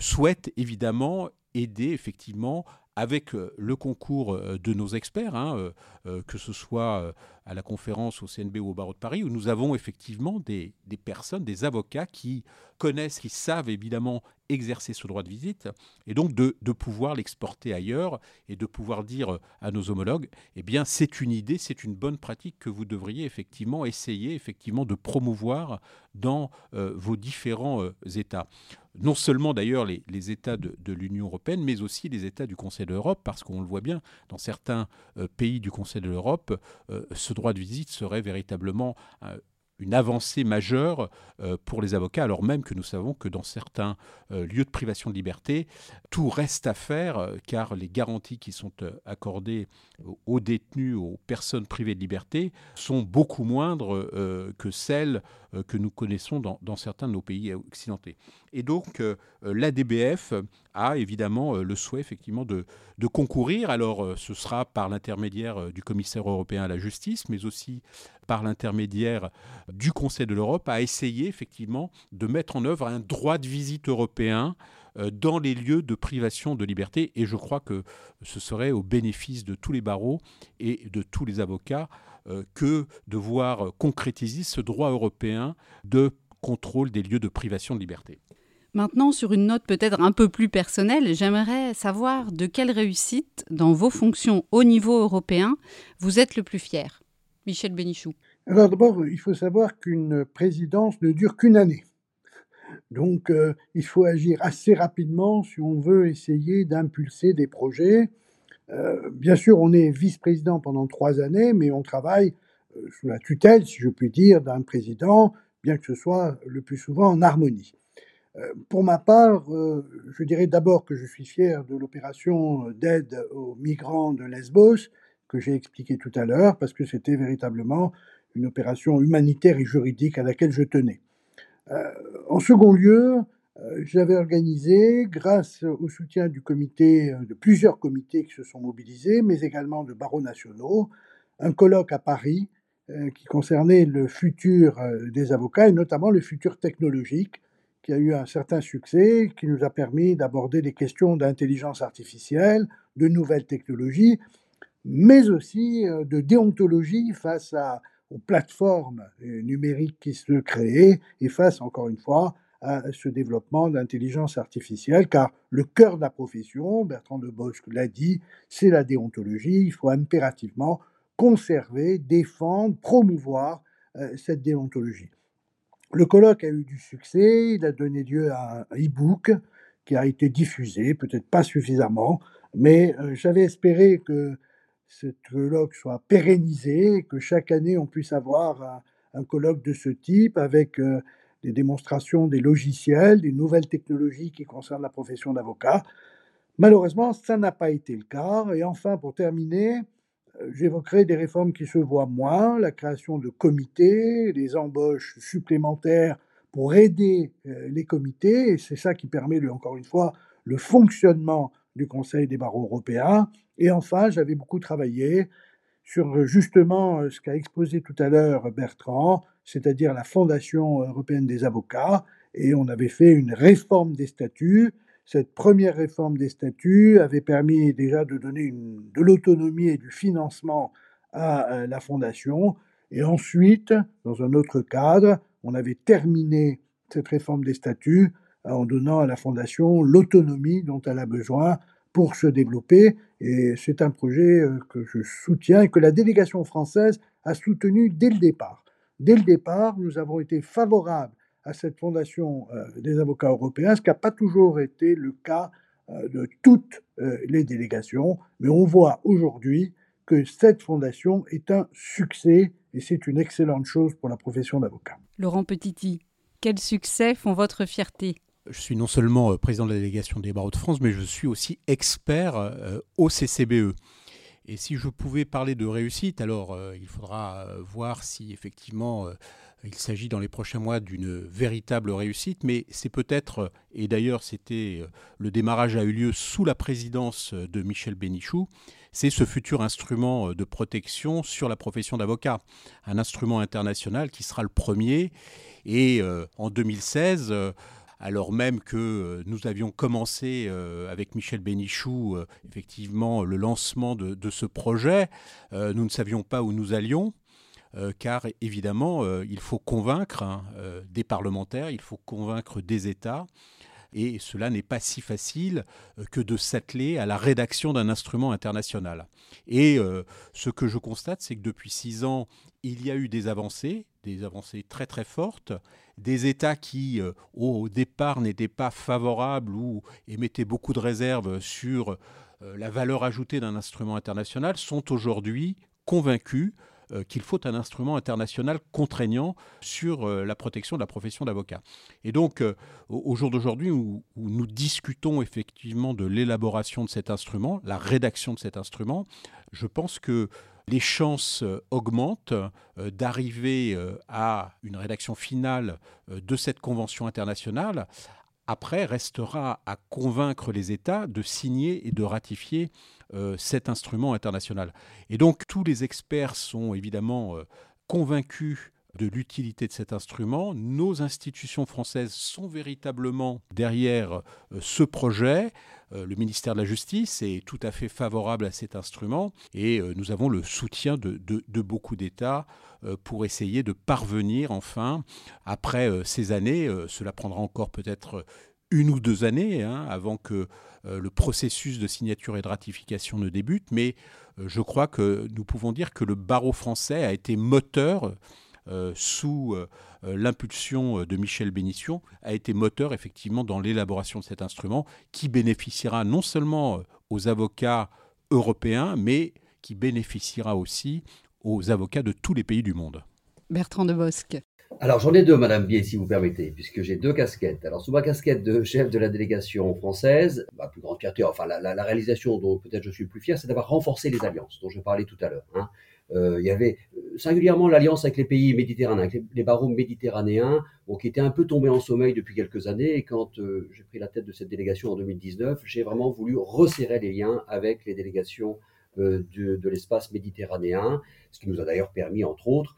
souhaite évidemment aider effectivement avec euh, le concours euh, de nos experts, hein, euh, que ce soit à la conférence au CNB ou au barreau de Paris, où nous avons effectivement des, personnes, des avocats qui connaissent, qui savent évidemment exercer ce droit de visite et donc de, pouvoir l'exporter ailleurs et de pouvoir dire à nos homologues, eh bien c'est une idée, c'est une bonne pratique que vous devriez effectivement essayer effectivement de promouvoir dans euh, vos différents euh, États. Non seulement d'ailleurs les, États de, l'Union européenne, mais aussi les États du Conseil de l'Europe, parce qu'on le voit bien, dans certains euh, pays du Conseil de l'Europe, ce droit de visite serait véritablement une avancée majeure euh, pour les avocats, alors même que nous savons que dans certains euh, lieux de privation de liberté, tout reste à faire, euh, car les garanties qui sont accordées aux détenus, aux personnes privées de liberté, sont beaucoup moindres que celles que nous connaissons dans, certains de nos pays occidentaux. Et donc, l'ADBF a évidemment le souhait effectivement de, concourir. Alors, ce sera par l'intermédiaire du commissaire européen à la justice, mais aussi par l'intermédiaire du Conseil de l'Europe, à essayer effectivement de mettre en œuvre un droit de visite européen euh, dans les lieux de privation de liberté. Et je crois que ce serait au bénéfice de tous les barreaux et de tous les avocats euh, que de voir concrétiser ce droit européen de contrôle des lieux de privation de liberté. Maintenant, sur une note peut-être un peu plus personnelle, j'aimerais savoir de quelle réussite dans vos fonctions au niveau européen vous êtes le plus fier. Michel Bénichou? Alors d'abord, il faut savoir qu'une présidence ne dure qu'une année. Donc euh, il faut agir assez rapidement si on veut essayer d'impulser des projets. Euh, bien sûr, on est vice-président pendant trois années, mais on travaille euh, sous la tutelle, si je puis dire, d'un président, bien que ce soit le plus souvent en harmonie. Pour ma part, je dirais d'abord que je suis fier de l'opération d'aide aux migrants de Lesbos, que j'ai expliqué tout à l'heure, parce que c'était véritablement une opération humanitaire et juridique à laquelle je tenais. Euh, en second lieu, euh, j'avais organisé, grâce au soutien du comité, euh, de plusieurs comités qui se sont mobilisés, mais également de barreaux nationaux, un colloque à Paris qui concernait le futur des avocats et notamment le futur technologique, qui a eu un certain succès, qui nous a permis d'aborder des questions d'intelligence artificielle, de nouvelles technologies, mais aussi de déontologie face aux plateformes euh, numériques qui se créent et face, encore une fois, à ce développement d'intelligence artificielle, car le cœur de la profession, Bertrand de Bosque l'a dit, c'est la déontologie. Il faut impérativement conserver, défendre, promouvoir euh, cette déontologie. Le colloque a eu du succès, il a donné lieu à un e-book qui a été diffusé, peut-être pas suffisamment, mais euh, j'avais espéré que ce colloque soit pérennisé, que chaque année on puisse avoir un, colloque de ce type avec euh, des démonstrations des logiciels, des nouvelles technologies qui concernent la profession d'avocat. Malheureusement, ça n'a pas été le cas. Et enfin, pour terminer, j'évoquerai des réformes qui se voient moins, la création de comités, des embauches supplémentaires pour aider euh, les comités, et c'est ça qui permet, encore une fois, le fonctionnement du Conseil des barreaux européens. Et enfin, j'avais beaucoup travaillé sur euh, justement euh, ce qu'a exposé tout à l'heure Bertrand, c'est-à-dire la Fondation européenne des avocats, et on avait fait une réforme des statuts. Cette première réforme des statuts avait permis déjà de donner de l'autonomie et du financement à euh, la Fondation. Et ensuite, dans un autre cadre, on avait terminé cette réforme des statuts en donnant à la Fondation l'autonomie dont elle a besoin pour se développer. Et c'est un projet euh, que je soutiens et que la délégation française a soutenu dès le départ. Dès le départ, nous avons été favorables à cette fondation euh, des avocats européens, ce qui n'a pas toujours été le cas euh, de toutes les délégations. Mais on voit aujourd'hui que cette fondation est un succès et c'est une excellente chose pour la profession d'avocat. Laurent Petiti, quels succès font votre fierté? Je suis non seulement euh, président de la délégation des barreaux de France, mais je suis aussi expert euh, au CCBE. Et si je pouvais parler de réussite, alors euh, il faudra voir si effectivement il s'agit dans les prochains mois d'une véritable réussite, mais c'est peut-être, et d'ailleurs c'était le démarrage a eu lieu sous la présidence de Michel Bénichou, c'est ce futur instrument de protection sur la profession d'avocat, un instrument international qui sera le premier. Et en 2016, alors même que euh, nous avions commencé euh, avec Michel Bénichou, euh, effectivement, le lancement de, ce projet, nous ne savions pas où nous allions. Car évidemment, il faut convaincre hein, des parlementaires, il faut convaincre des États, et cela n'est pas si facile euh, que de s'atteler à la rédaction d'un instrument international. Et euh, ce que je constate, c'est que depuis six ans, il y a eu des avancées, des avancées très très fortes, des États qui, euh, au départ, n'étaient pas favorables ou émettaient beaucoup de réserves sur la valeur ajoutée d'un instrument international, sont aujourd'hui convaincus euh, qu'il faut un instrument international contraignant sur euh, la protection de la profession d'avocat. Et donc, euh, au jour d'aujourd'hui, où, nous discutons effectivement de l'élaboration de cet instrument, la rédaction de cet instrument, je pense que les chances augmentent d'arriver à une rédaction finale de cette convention internationale après, restera à convaincre les États de signer et de ratifier euh, cet instrument international. Et donc, tous les experts sont évidemment euh, convaincus de l'utilité de cet instrument. Nos institutions françaises sont véritablement derrière euh, ce projet. le ministère de la Justice est tout à fait favorable à cet instrument et nous avons le soutien de, beaucoup d'États pour essayer de parvenir enfin, après ces années, cela prendra encore peut-être une ou deux années hein, avant que le processus de signature et de ratification ne débute, mais je crois que nous pouvons dire que le barreau français a été moteur euh, sous euh, euh, l'impulsion de Michel Bénition, a été moteur effectivement dans l'élaboration de cet instrument qui bénéficiera non seulement aux avocats européens, mais qui bénéficiera aussi aux avocats de tous les pays du monde. Bertrand de Bosque. Alors j'en ai deux, Madame Bier, si vous permettez, puisque j'ai deux casquettes. Alors sous ma casquette de chef de la délégation française, ma plus grande fierté, enfin la, réalisation dont peut-être je suis le plus fier, c'est d'avoir renforcé les alliances dont je parlais tout à l'heure. Hein. Euh, il y avait euh, singulièrement l'alliance avec les pays méditerranéens, avec les, barreaux méditerranéens, qui étaient un peu tombés en sommeil depuis quelques années. Et quand euh, j'ai pris la tête de cette délégation en 2019, j'ai vraiment voulu resserrer les liens avec les délégations de, l'espace méditerranéen, ce qui nous a d'ailleurs permis, entre autres,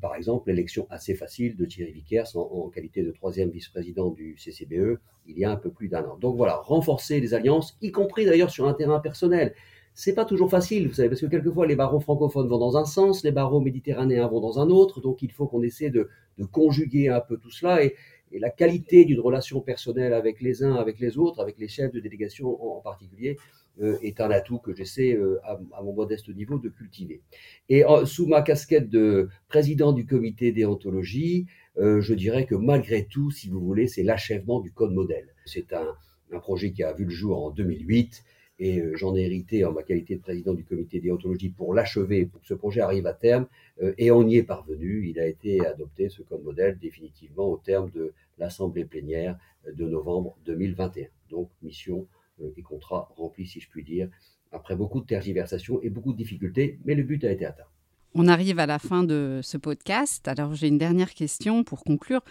par exemple, l'élection assez facile de Thierry Vickers en qualité de troisième vice-président du CCBE il y a un peu plus d'un an. Donc voilà, renforcer les alliances, y compris d'ailleurs sur un terrain personnel c'est pas toujours facile, vous savez, parce que quelquefois les barreaux francophones vont dans un sens, les barreaux méditerranéens vont dans un autre, donc il faut qu'on essaie de, conjuguer un peu tout cela et, la qualité d'une relation personnelle avec les uns, avec les autres, avec les chefs de délégation en, particulier, euh, est un atout que j'essaie euh, à, mon modeste niveau de cultiver. Et sous ma casquette de président du comité déontologie, euh, je dirais que malgré tout, si vous voulez, c'est l'achèvement du code modèle. C'est un, un projet qui a vu le jour en 2008 et euh, j'en ai hérité en ma qualité de président du comité déontologie pour l'achever, pour que ce projet arrive à terme, euh, et on y est parvenu. Il a été adopté, ce code modèle, définitivement au terme de l'Assemblée plénière de novembre 2021. Donc, mission euh, et contrat rempli, si je puis dire, après beaucoup de tergiversations et beaucoup de difficultés, mais le but a été atteint. On arrive à la fin de ce podcast. Alors, j'ai une dernière question pour conclure.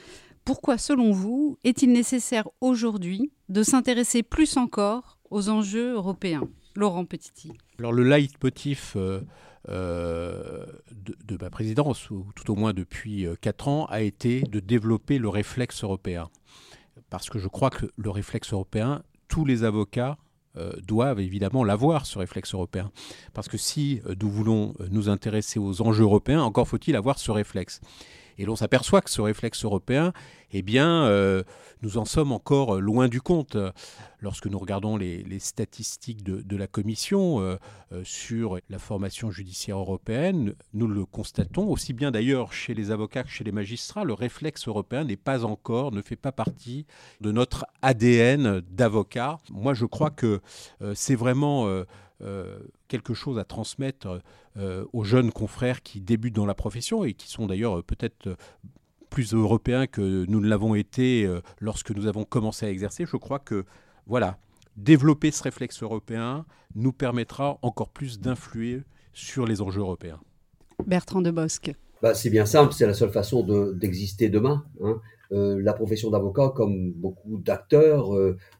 Pourquoi, selon vous, est-il nécessaire aujourd'hui de s'intéresser plus encore aux enjeux européens. Laurent Petiti. Alors le leitmotiv euh, euh, de, ma présidence, ou tout au moins depuis euh, quatre ans, a été de développer le réflexe européen. Parce que je crois que le réflexe européen, tous les avocats doivent évidemment l'avoir, ce réflexe européen. Parce que si nous voulons nous intéresser aux enjeux européens, encore faut-il avoir ce réflexe. Et l'on s'aperçoit que ce réflexe européen, eh bien, euh, nous en sommes encore loin du compte. Lorsque nous regardons les, statistiques de, la Commission euh, euh, sur la formation judiciaire européenne, nous le constatons, aussi bien d'ailleurs chez les avocats que chez les magistrats, le réflexe européen n'est pas encore, ne fait pas partie de notre ADN d'avocat. Moi, je crois que c'est vraiment euh, quelque chose à transmettre euh, aux jeunes confrères qui débutent dans la profession et qui sont d'ailleurs euh, peut-être plus européens que nous ne l'avons été lorsque nous avons commencé à exercer. Je crois que voilà, développer ce réflexe européen nous permettra encore plus d'influer sur les enjeux européens. Bertrand de Bosque. Bah, c'est bien simple, c'est la seule façon d'exister demain. Hein. la profession d'avocat, comme beaucoup d'acteurs,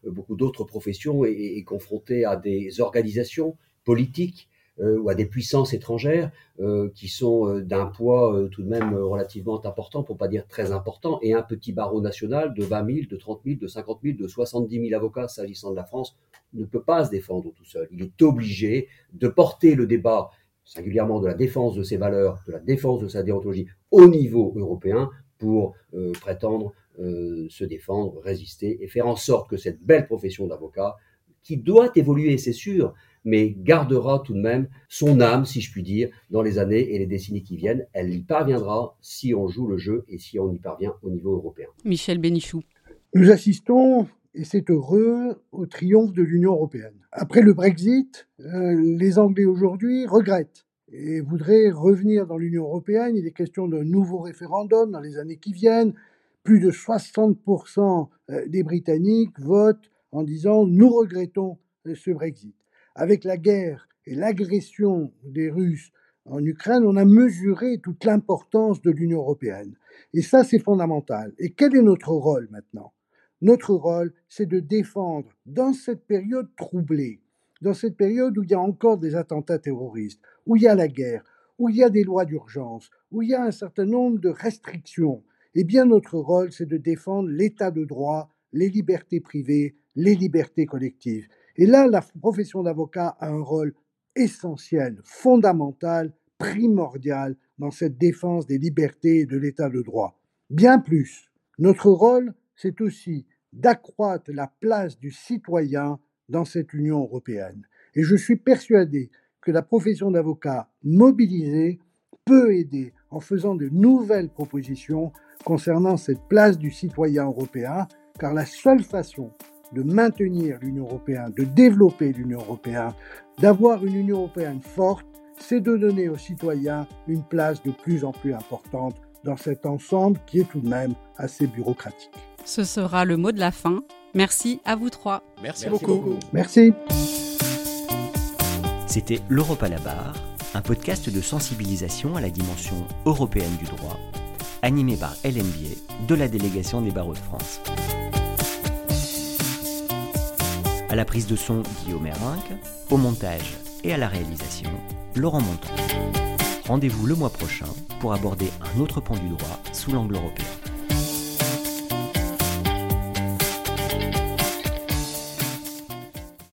beaucoup d'autres professions, est, est, confrontée à des organisations politiques euh, ou à des puissances étrangères euh, qui sont euh, d'un poids tout de même relativement important, pour pas dire très important, et un petit barreau national de 20 000, de 30 000, de 50 000, de 70 000 avocats s'agissant de la France ne peut pas se défendre tout seul. Il est obligé de porter le débat singulièrement de la défense de ses valeurs, de la défense de sa déontologie au niveau européen pour prétendre euh, se défendre, résister et faire en sorte que cette belle profession d'avocat, qui doit évoluer, c'est sûr, mais gardera tout de même son âme, si je puis dire, dans les années et les décennies qui viennent. Elle y parviendra si on joue le jeu et si on y parvient au niveau européen. Michel Bénichou. Nous assistons, et c'est heureux, au triomphe de l'Union européenne. Après le Brexit, euh, les Anglais aujourd'hui regrettent et voudraient revenir dans l'Union européenne. Il est question d'un nouveau référendum dans les années qui viennent. Plus de 60% euh, des Britanniques votent en disant nous regrettons euh, ce Brexit avec la guerre et l'agression des Russes en Ukraine, on a mesuré toute l'importance de l'Union européenne. Et ça, c'est fondamental. Et quel est notre rôle maintenant? Notre rôle, c'est de défendre, dans cette période troublée, dans cette période où il y a encore des attentats terroristes, où il y a la guerre, où il y a des lois d'urgence, où il y a un certain nombre de restrictions, eh bien notre rôle, c'est de défendre l'état de droit, les libertés privées, les libertés collectives. Et là, la profession d'avocat a un rôle essentiel, fondamental, primordial dans cette défense des libertés et de l'état de droit. Bien plus, notre rôle, c'est aussi d'accroître la place du citoyen dans cette Union européenne. Et je suis persuadé que la profession d'avocat mobilisée peut aider en faisant de nouvelles propositions concernant cette place du citoyen européen, car la seule façon de maintenir l'Union européenne, de développer l'Union européenne, d'avoir une Union européenne forte, c'est de donner aux citoyens une place de plus en plus importante dans cet ensemble qui est tout de même assez bureaucratique. Ce sera le mot de la fin. Merci à vous trois. Merci, beaucoup. Merci. C'était l'Europe à la barre, un podcast de sensibilisation à la dimension européenne du droit, animé par LNBA de la délégation des barreaux de France. À la prise de son, Guillaume Merinck, au montage et à la réalisation, Laurent Monton. Rendez-vous le mois prochain pour aborder un autre pan du droit sous l'angle européen.